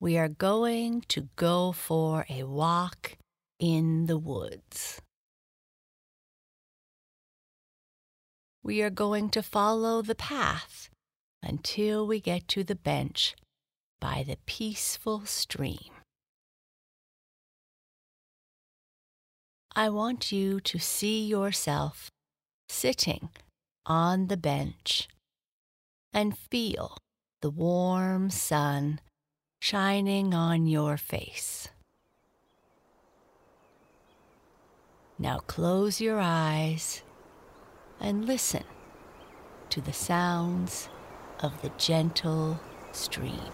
we are going to go for a walk in the woods. We are going to follow the path until we get to the bench by the peaceful stream. I want you to see yourself sitting on the bench and feel the warm sun shining on your face. Now close your eyes and listen to the sounds of the gentle stream.